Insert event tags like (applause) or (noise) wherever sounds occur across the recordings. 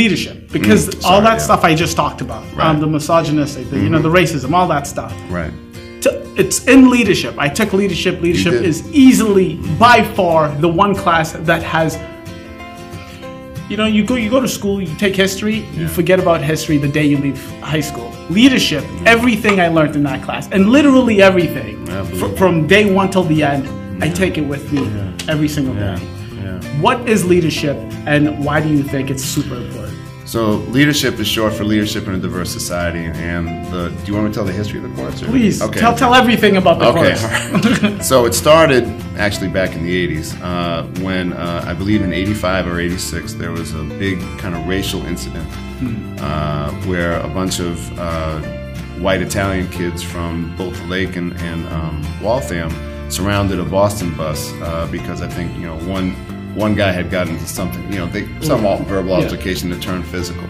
leadership because Mm, all that yeah. stuff I just talked about, Right. Mm-hmm. um, the misogynistic, the, you know, the racism, all that stuff. Right. To- It's in leadership. I took leadership. Leadership is easily, by far, the one class that has. You know, you go you go to school, you take history, you forget about history the day you leave high school. Leadership, everything I learned in that class, and literally everything, fr- from day one till the end, I take it with me every single Yeah. day. Yeah. What is leadership, and why do you think it's super important? So leadership is short for leadership in a diverse society. And the do you want me to tell the history of the course? or- Please Okay. tell tell everything about the Okay. course. (laughs) (laughs) so it started actually back in the 80s uh, when uh, I believe in 85 or 86 there was a big kind of racial incident uh, where a bunch of uh, white Italian kids from both the Lake and, and um, Waltham surrounded a Boston bus uh, because I think you know one one guy had gotten into something you know they some verbal Yeah. altercation that turned physical.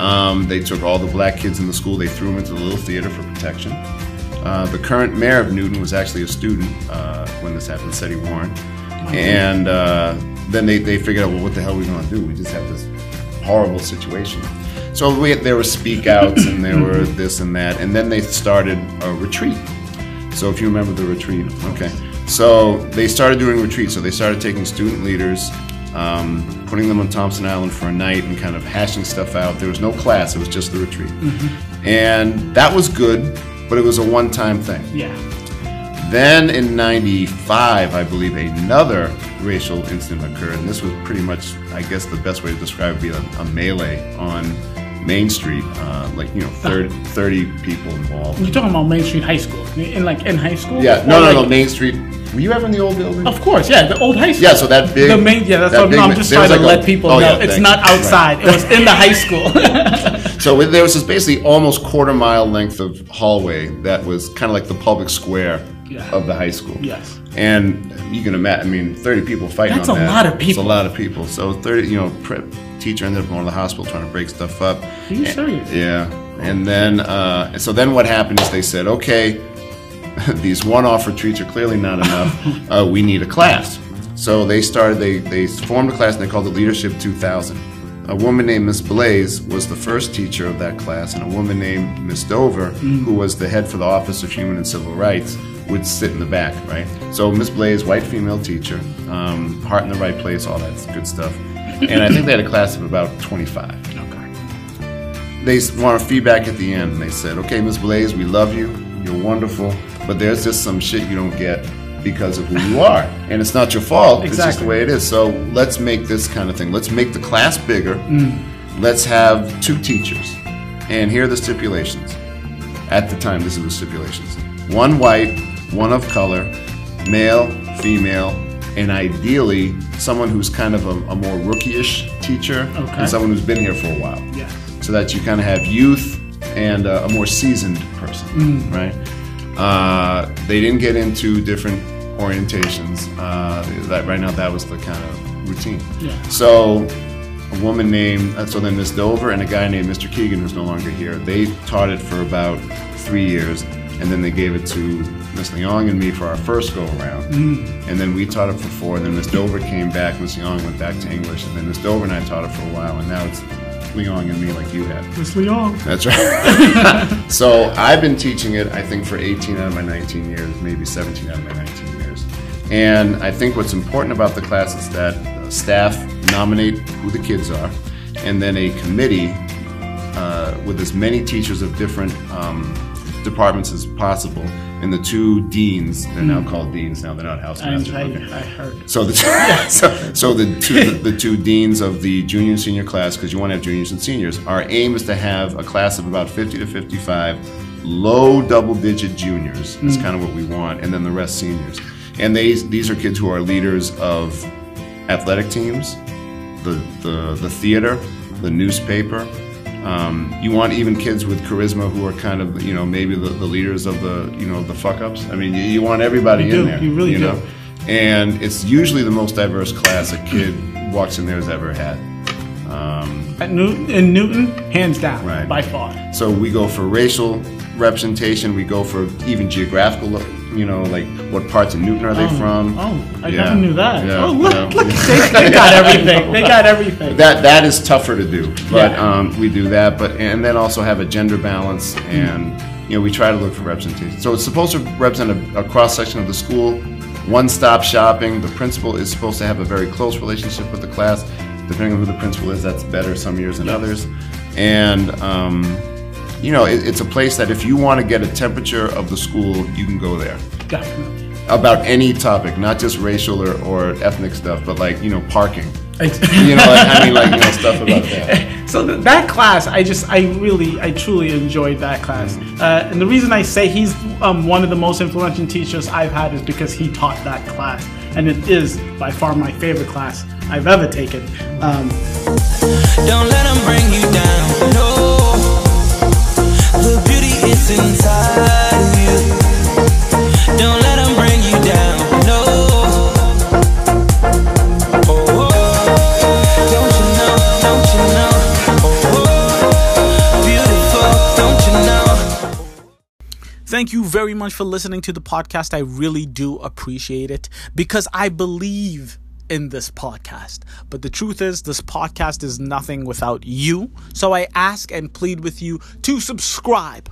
Um, they took all the black kids in the school, they threw them into the little theater for protection. Uh, the current mayor of Newton was actually a student uh, when this happened, Setti Warren. And uh, then they, they figured out, well, what the hell are we going to do? We just have this horrible situation. So we, there were speak outs and there were this and that. And then they started a retreat. So if you remember the retreat, okay. So they started doing retreats. So they started taking student leaders, um, putting them on Thompson Island for a night and kind of hashing stuff out. There was no class, it was just the retreat. And that was good, but it was a one time thing. yeah. Then in 95, I believe, another racial incident occurred. And this was pretty much, I guess, the best way to describe it would be a, a melee on Main Street. Uh, like, you know, 30, 30 people involved. You're talking about Main Street High School, in like in high school. Yeah, no, no, like- no, Main Street. Were you ever in the old building? Of course, yeah, the old high school. Yeah, so that big. the main, yeah, that's that what no, I'm just trying to a- let people oh, know yeah, it's not Right. outside. It was in the high school. (laughs) (laughs) So there was this basically almost quarter mile length of hallway that was kind of like the public square Yeah. of the high school. yes. And you can imagine, I mean, 30 people fighting That's on a that. lot of people. It's a lot of people. So 30, you know, teacher ended up going to the hospital trying to break stuff up. Are you serious? Yeah. And then, uh, so then what happened is they said, okay, (laughs) these one-off retreats are clearly not enough. (laughs) uh, we need a class. So they started, they, they formed a class and they called it Leadership 2000. A woman named Miss Blaze was the first teacher of that class, and a woman named Miss Dover, who was the head for the Office of Human and Civil Rights, would sit in the back, right? So Miss Blaze, white female teacher, um, heart in the right place, all that good stuff. And I think they had a class of about 25 Okay. they want feedback at the end. And they said, "Okay, Ms. Blaze, we love you. You're wonderful, but there's just some shit you don't get because of who you are, and it's not your fault. It's just the way it is. So let's make this kind of thing. Let's make the class bigger. Mm. Let's have two teachers, and here are the stipulations. At the time, this is the stipulations: one white, one of color, male, female." And ideally, someone who's kind of a, a more rookie-ish teacher, Okay. and someone who's been here for a while Yes. so that you kind of have youth and uh, a more seasoned person, right? Uh, they didn't get into different orientations. Uh, that right now, that was the kind of routine. Yeah. So, a woman named uh, so then Miss Dover and a guy named Mr. Keegan, who's no longer here. They taught it for about three years, and then they gave it to Miss Leong and me for our first go around. And then we taught it for four. And Then Miss Dover came back. Miss Leong went back to English, and then Miss Dover and I taught it for a while. And now it's Leong and me, like you had. Miss Leong. That's right. (laughs) so I've been teaching it, I think, for 18 out of my 19 years, maybe 17 out of my 19 years. And I think what's important about the class is that staff nominate who the kids are, and then a committee uh, with as many teachers of different um, departments as possible, and the two deans, they're now hmm. called deans now, they're not I, housemasters. I, okay. I heard. So the (laughs) so, so the two the two deans of the junior and senior class, because you want to have juniors and seniors. Our aim is to have a class of about 50 to 55, low double digit juniors. Is kind of what we want, and then the rest seniors. And they these are kids who are leaders of athletic teams, the the the theater, the newspaper. Um, you want even kids with charisma who are kind of you know maybe the, the leaders of the you know the fuck ups. I mean you, you want everybody You in do. there. You really do. know? and it's usually the most diverse class a kid walks in there has ever had. Um, At Newton, in Newton, hands down, Right. by far. so we go for racial representation, we go for even geographical you know, like what parts of Newton are they from? Oh, I Yeah. never knew that. Yeah, oh, look, yeah. look, they, they got (laughs) everything. They got everything. That that is tougher to do, but um, we do that. But and then also have a gender balance, and you know we try to look for representation. So it's supposed to represent a, a cross section of the school, one stop shopping. The principal is supposed to have a very close relationship with the class. Depending on who the principal is, that's better some years than others. And um, you know it, it's a place that if you want to get a temperature of the school, you can go there Definitely. about any topic, not just racial or, or ethnic stuff, but like you know parking. (laughs) You know, like, I mean, like you know stuff about that. (laughs) so th- that class, I just, I really, I truly enjoyed that class. Uh, and the reason I say he's um, one of the most influential teachers I've had is because he taught that class, and it is by far my favorite class I've ever taken. Um, Don't let them bring you down. No, the beauty is inside you. Don't let them bring you down. No. Oh, don't you know? Don't you know? Oh, beautiful. Don't you know? Thank you very much for listening to the podcast. I really do appreciate it because I believe in this podcast. But the truth is, this podcast is nothing without you. So I ask and plead with you to subscribe.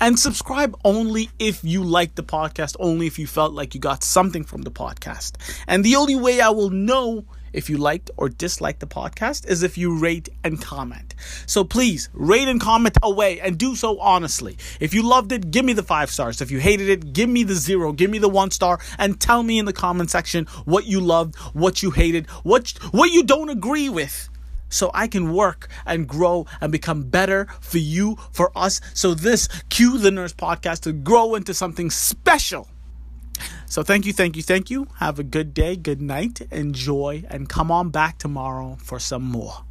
And subscribe only if you like the podcast, only if you felt like you got something from the podcast. And the only way I will know if you liked or disliked the podcast is if you rate and comment. So please rate and comment away and do so honestly. If you loved it, give me the five stars. If you hated it, give me the zero, give me the one star, and tell me in the comment section what you loved, what you hated, what what you don't agree with so I can work and grow and become better for you, for us, so this Cue the Nurse podcast to grow into something special. So thank you, thank you, thank you. Have a good day, good night, enjoy, and come on back tomorrow for some more.